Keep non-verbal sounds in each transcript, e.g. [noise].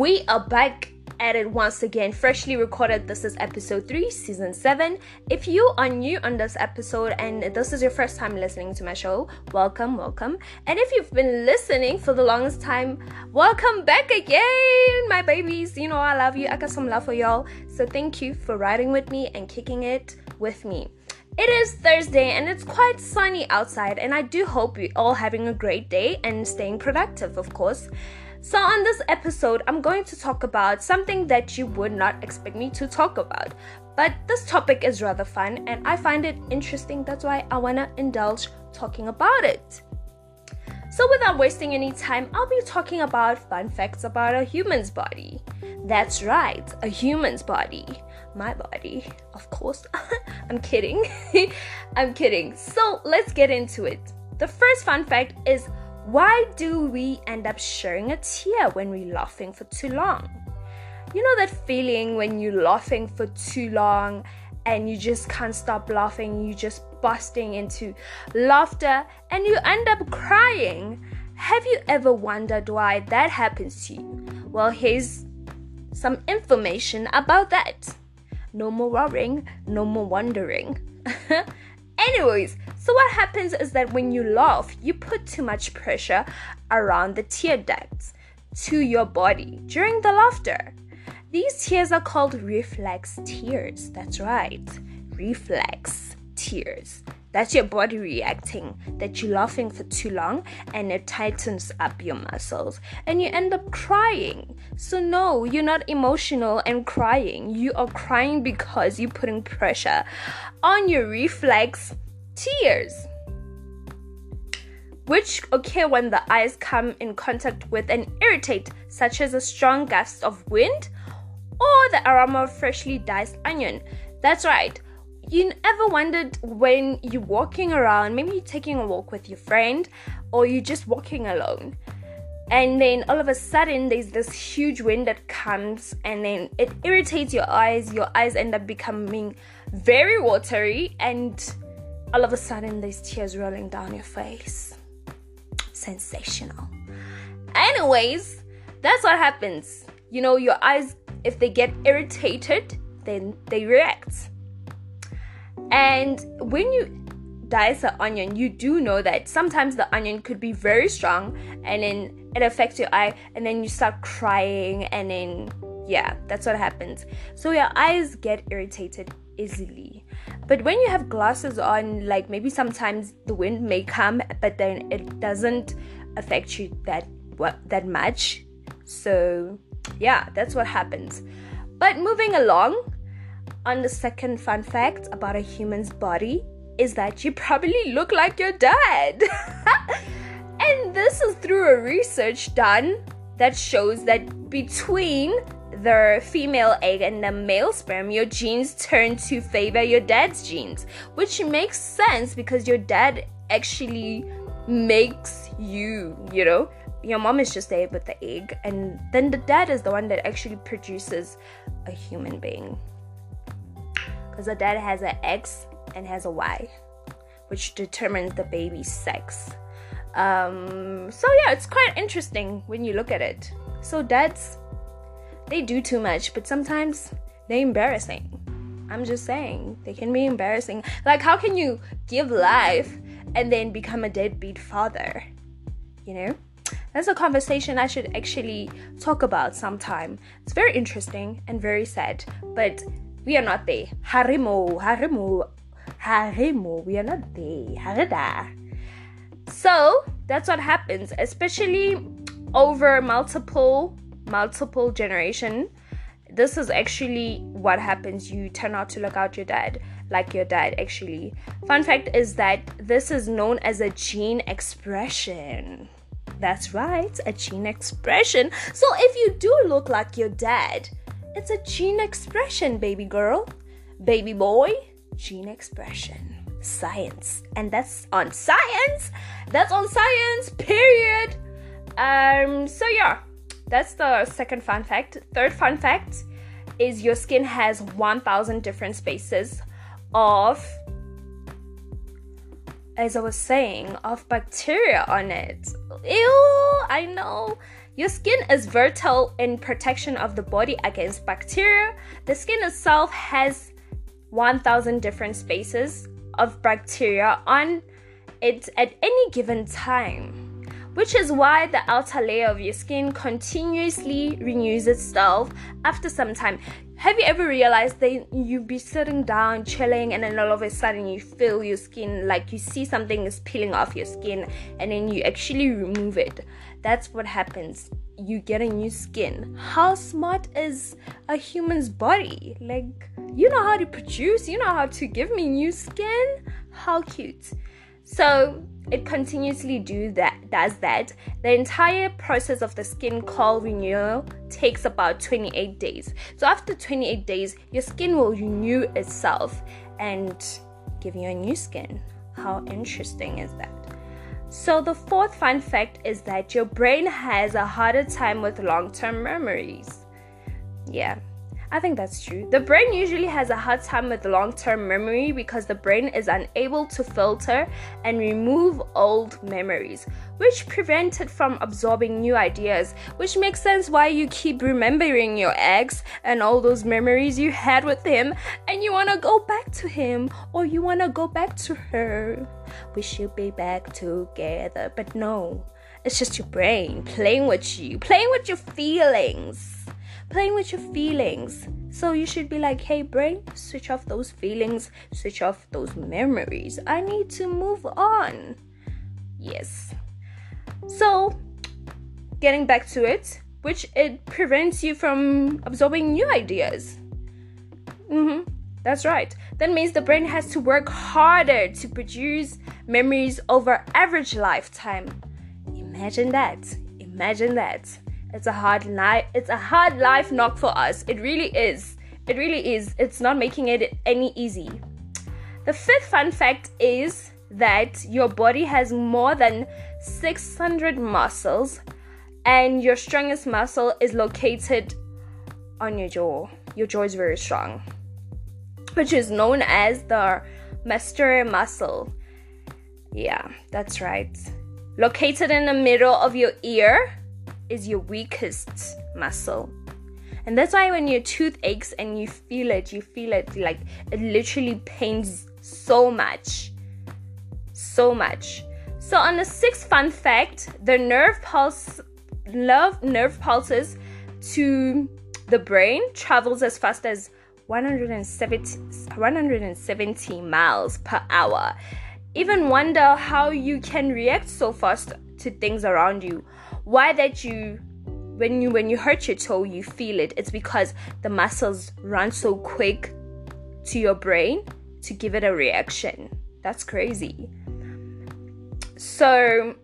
We are back at it once again, freshly recorded. This is episode 3, season 7. If you are new on this episode and this is your first time listening to my show, welcome, welcome. And if you've been listening for the longest time, welcome back again, my babies. You know, I love you. I got some love for y'all. So thank you for riding with me and kicking it with me. It is Thursday and it's quite sunny outside, and I do hope you're all having a great day and staying productive, of course. So, on this episode, I'm going to talk about something that you would not expect me to talk about. But this topic is rather fun and I find it interesting. That's why I want to indulge talking about it. So, without wasting any time, I'll be talking about fun facts about a human's body. That's right, a human's body. My body, of course. [laughs] I'm kidding. [laughs] I'm kidding. So, let's get into it. The first fun fact is why do we end up sharing a tear when we're laughing for too long? You know that feeling when you're laughing for too long and you just can't stop laughing, you just busting into laughter and you end up crying. Have you ever wondered why that happens to you? Well, here's some information about that. No more worrying, no more wondering. [laughs] Anyways, so what happens is that when you laugh, you put too much pressure around the tear ducts to your body during the laughter. These tears are called reflex tears. That's right, reflex tears. That's your body reacting that you're laughing for too long and it tightens up your muscles and you end up crying. So, no, you're not emotional and crying. You are crying because you're putting pressure on your reflex tears, which occur when the eyes come in contact with an irritate, such as a strong gust of wind or the aroma of freshly diced onion. That's right you ever wondered when you're walking around, maybe you're taking a walk with your friend or you're just walking alone, and then all of a sudden there's this huge wind that comes and then it irritates your eyes, your eyes end up becoming very watery, and all of a sudden there's tears rolling down your face. Sensational. Anyways, that's what happens. You know, your eyes, if they get irritated, then they react and when you dice an onion, you do know that sometimes the onion could be very strong and then it affects your eye and then you start crying and then yeah, that's what happens. So your eyes get irritated easily. But when you have glasses on, like maybe sometimes the wind may come, but then it doesn't affect you that that much. So yeah, that's what happens. But moving along, on the second fun fact about a human's body is that you probably look like your dad. [laughs] and this is through a research done that shows that between the female egg and the male sperm, your genes turn to favor your dad's genes, which makes sense because your dad actually makes you, you know. Your mom is just there with the egg, and then the dad is the one that actually produces a human being because the dad has an X and has a Y, which determines the baby's sex. Um, so yeah, it's quite interesting when you look at it. So dads, they do too much, but sometimes they're embarrassing. I'm just saying, they can be embarrassing. Like, how can you give life and then become a deadbeat father? You know? That's a conversation I should actually talk about sometime. It's very interesting and very sad, but we are not there. Harimo, harimo, harimo. We are not there. Harida. So that's what happens, especially over multiple multiple generation. This is actually what happens. You turn out to look out your dad like your dad actually. Fun fact is that this is known as a gene expression. That's right, a gene expression. So if you do look like your dad, it's a gene expression, baby girl. Baby boy, gene expression. Science. And that's on science. That's on science, period. Um, so yeah, that's the second fun fact. Third fun fact is your skin has 1000 different spaces of as I was saying, of bacteria on it. Ew, I know Your skin is vital in protection of the body against bacteria. The skin itself has 1000 different species of bacteria on it at any given time, which is why the outer layer of your skin continuously renews itself after some time. Have you ever realized that you be sitting down, chilling, and then all of a sudden you feel your skin like you see something is peeling off your skin, and then you actually remove it? That's what happens. You get a new skin. How smart is a human's body? Like, you know how to produce, you know how to give me new skin? How cute. So, it continuously do that does that. The entire process of the skin called renewal takes about 28 days. So after 28 days your skin will renew itself and give you a new skin. How interesting is that? So the fourth fun fact is that your brain has a harder time with long-term memories. Yeah I think that's true. The brain usually has a hard time with long term memory because the brain is unable to filter and remove old memories, which prevent it from absorbing new ideas, which makes sense why you keep remembering your ex and all those memories you had with him and you want to go back to him or you want to go back to her. We should be back together, but no. It's just your brain playing with you, playing with your feelings playing with your feelings. So you should be like, hey, brain, switch off those feelings, switch off those memories. I need to move on. Yes. So, getting back to it, which it prevents you from absorbing new ideas. Mm-hmm. That's right. That means the brain has to work harder to produce memories over average lifetime. Imagine that. Imagine that. It's a hard life. It's a hard life knock for us. It really is. It really is. It's not making it any easy. The fifth fun fact is that your body has more than 600 muscles, and your strongest muscle is located on your jaw. Your jaw is very strong, which is known as the masseter muscle. Yeah, that's right. Located in the middle of your ear, is your weakest muscle. And that's why when your tooth aches and you feel it, you feel it like it literally pains so much. So much. So on the sixth fun fact, the nerve pulse love nerve pulses to the brain travels as fast as 170, 170 miles per hour. Even wonder how you can react so fast to things around you why that you when you when you hurt your toe you feel it. It's because the muscles run so quick to your brain to give it a reaction. That's crazy. So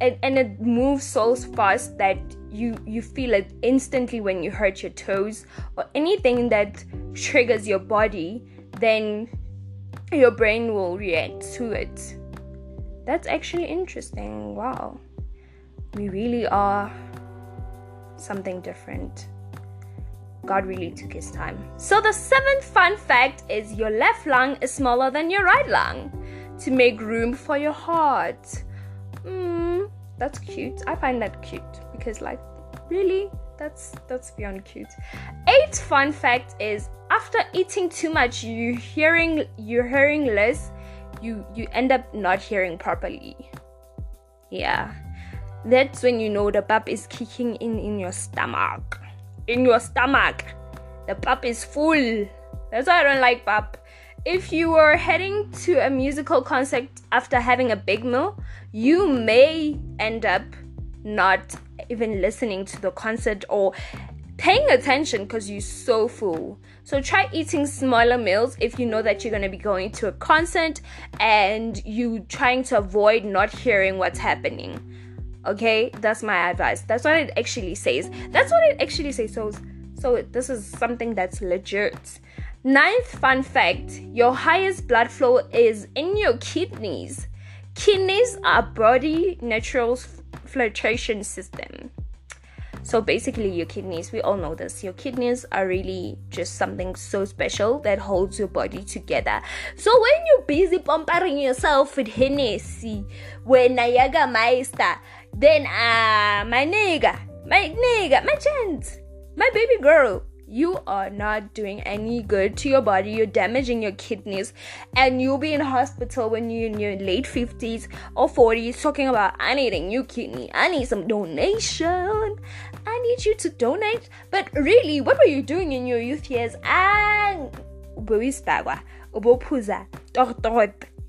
and, and it moves so fast that you you feel it instantly when you hurt your toes or anything that triggers your body then your brain will react to it. That's actually interesting. Wow we really are something different. God really took his time. So, the seventh fun fact is your left lung is smaller than your right lung to make room for your heart. Hmm, that's cute. I find that cute because, like, really, that's that's beyond cute. Eighth fun fact is after eating too much, you hearing you're hearing less. You you end up not hearing properly. Yeah, that's when you know the pap is kicking in in your stomach. In your stomach. The pap is full. That's why I don't like pap. If you are heading to a musical concert after having a big meal, you may end up not even listening to the concert or paying attention because you're so full. So try eating smaller meals if you know that you're going to be going to a concert and you trying to avoid not hearing what's happening okay? That's my advice. That's what it actually says. That's what it actually says. So so this is something that's legit. Ninth fun fact your highest blood flow is in your kidneys. Kidneys are body natural filtration system. So basically your kidneys we all know this. Your kidneys are really just something so special that holds your body together. So when you're busy pampering yourself with hennessy when nayaga meister then uh my nigga my nigga, my gent, my baby girl, you are not doing any good to your body. You're damaging your kidneys, and you'll be in hospital when you're in your late 50s or 40s talking about, I need a new kidney, I need some donation, I need you to donate. But really, what were you doing in your youth years? And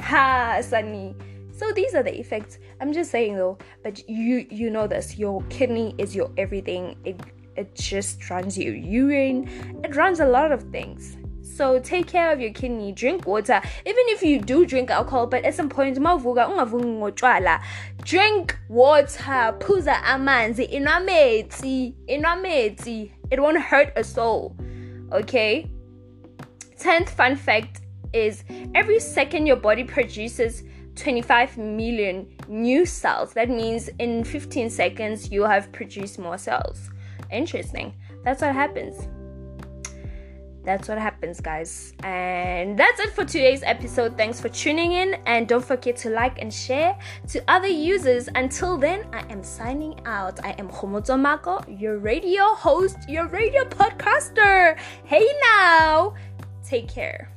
ha, sunny. So these are the effects. I'm just saying though, but you you know this. Your kidney is your everything. It it just runs your urine, it runs a lot of things. So take care of your kidney, drink water. Even if you do drink alcohol, but at some point mavuga Drink water, puza amanzi, inameti, inameti. It won't hurt a soul. Okay? 10th fun fact is every second your body produces 25 million new cells. That means in 15 seconds you have produced more cells interesting. That's what happens. That's what happens, guys. And that's it for today's episode. Thanks for tuning in. And don't forget to like and share to other users. Until then, I am signing out. I am Homoto Mako, your radio host, your radio podcaster. Hey now. Take care.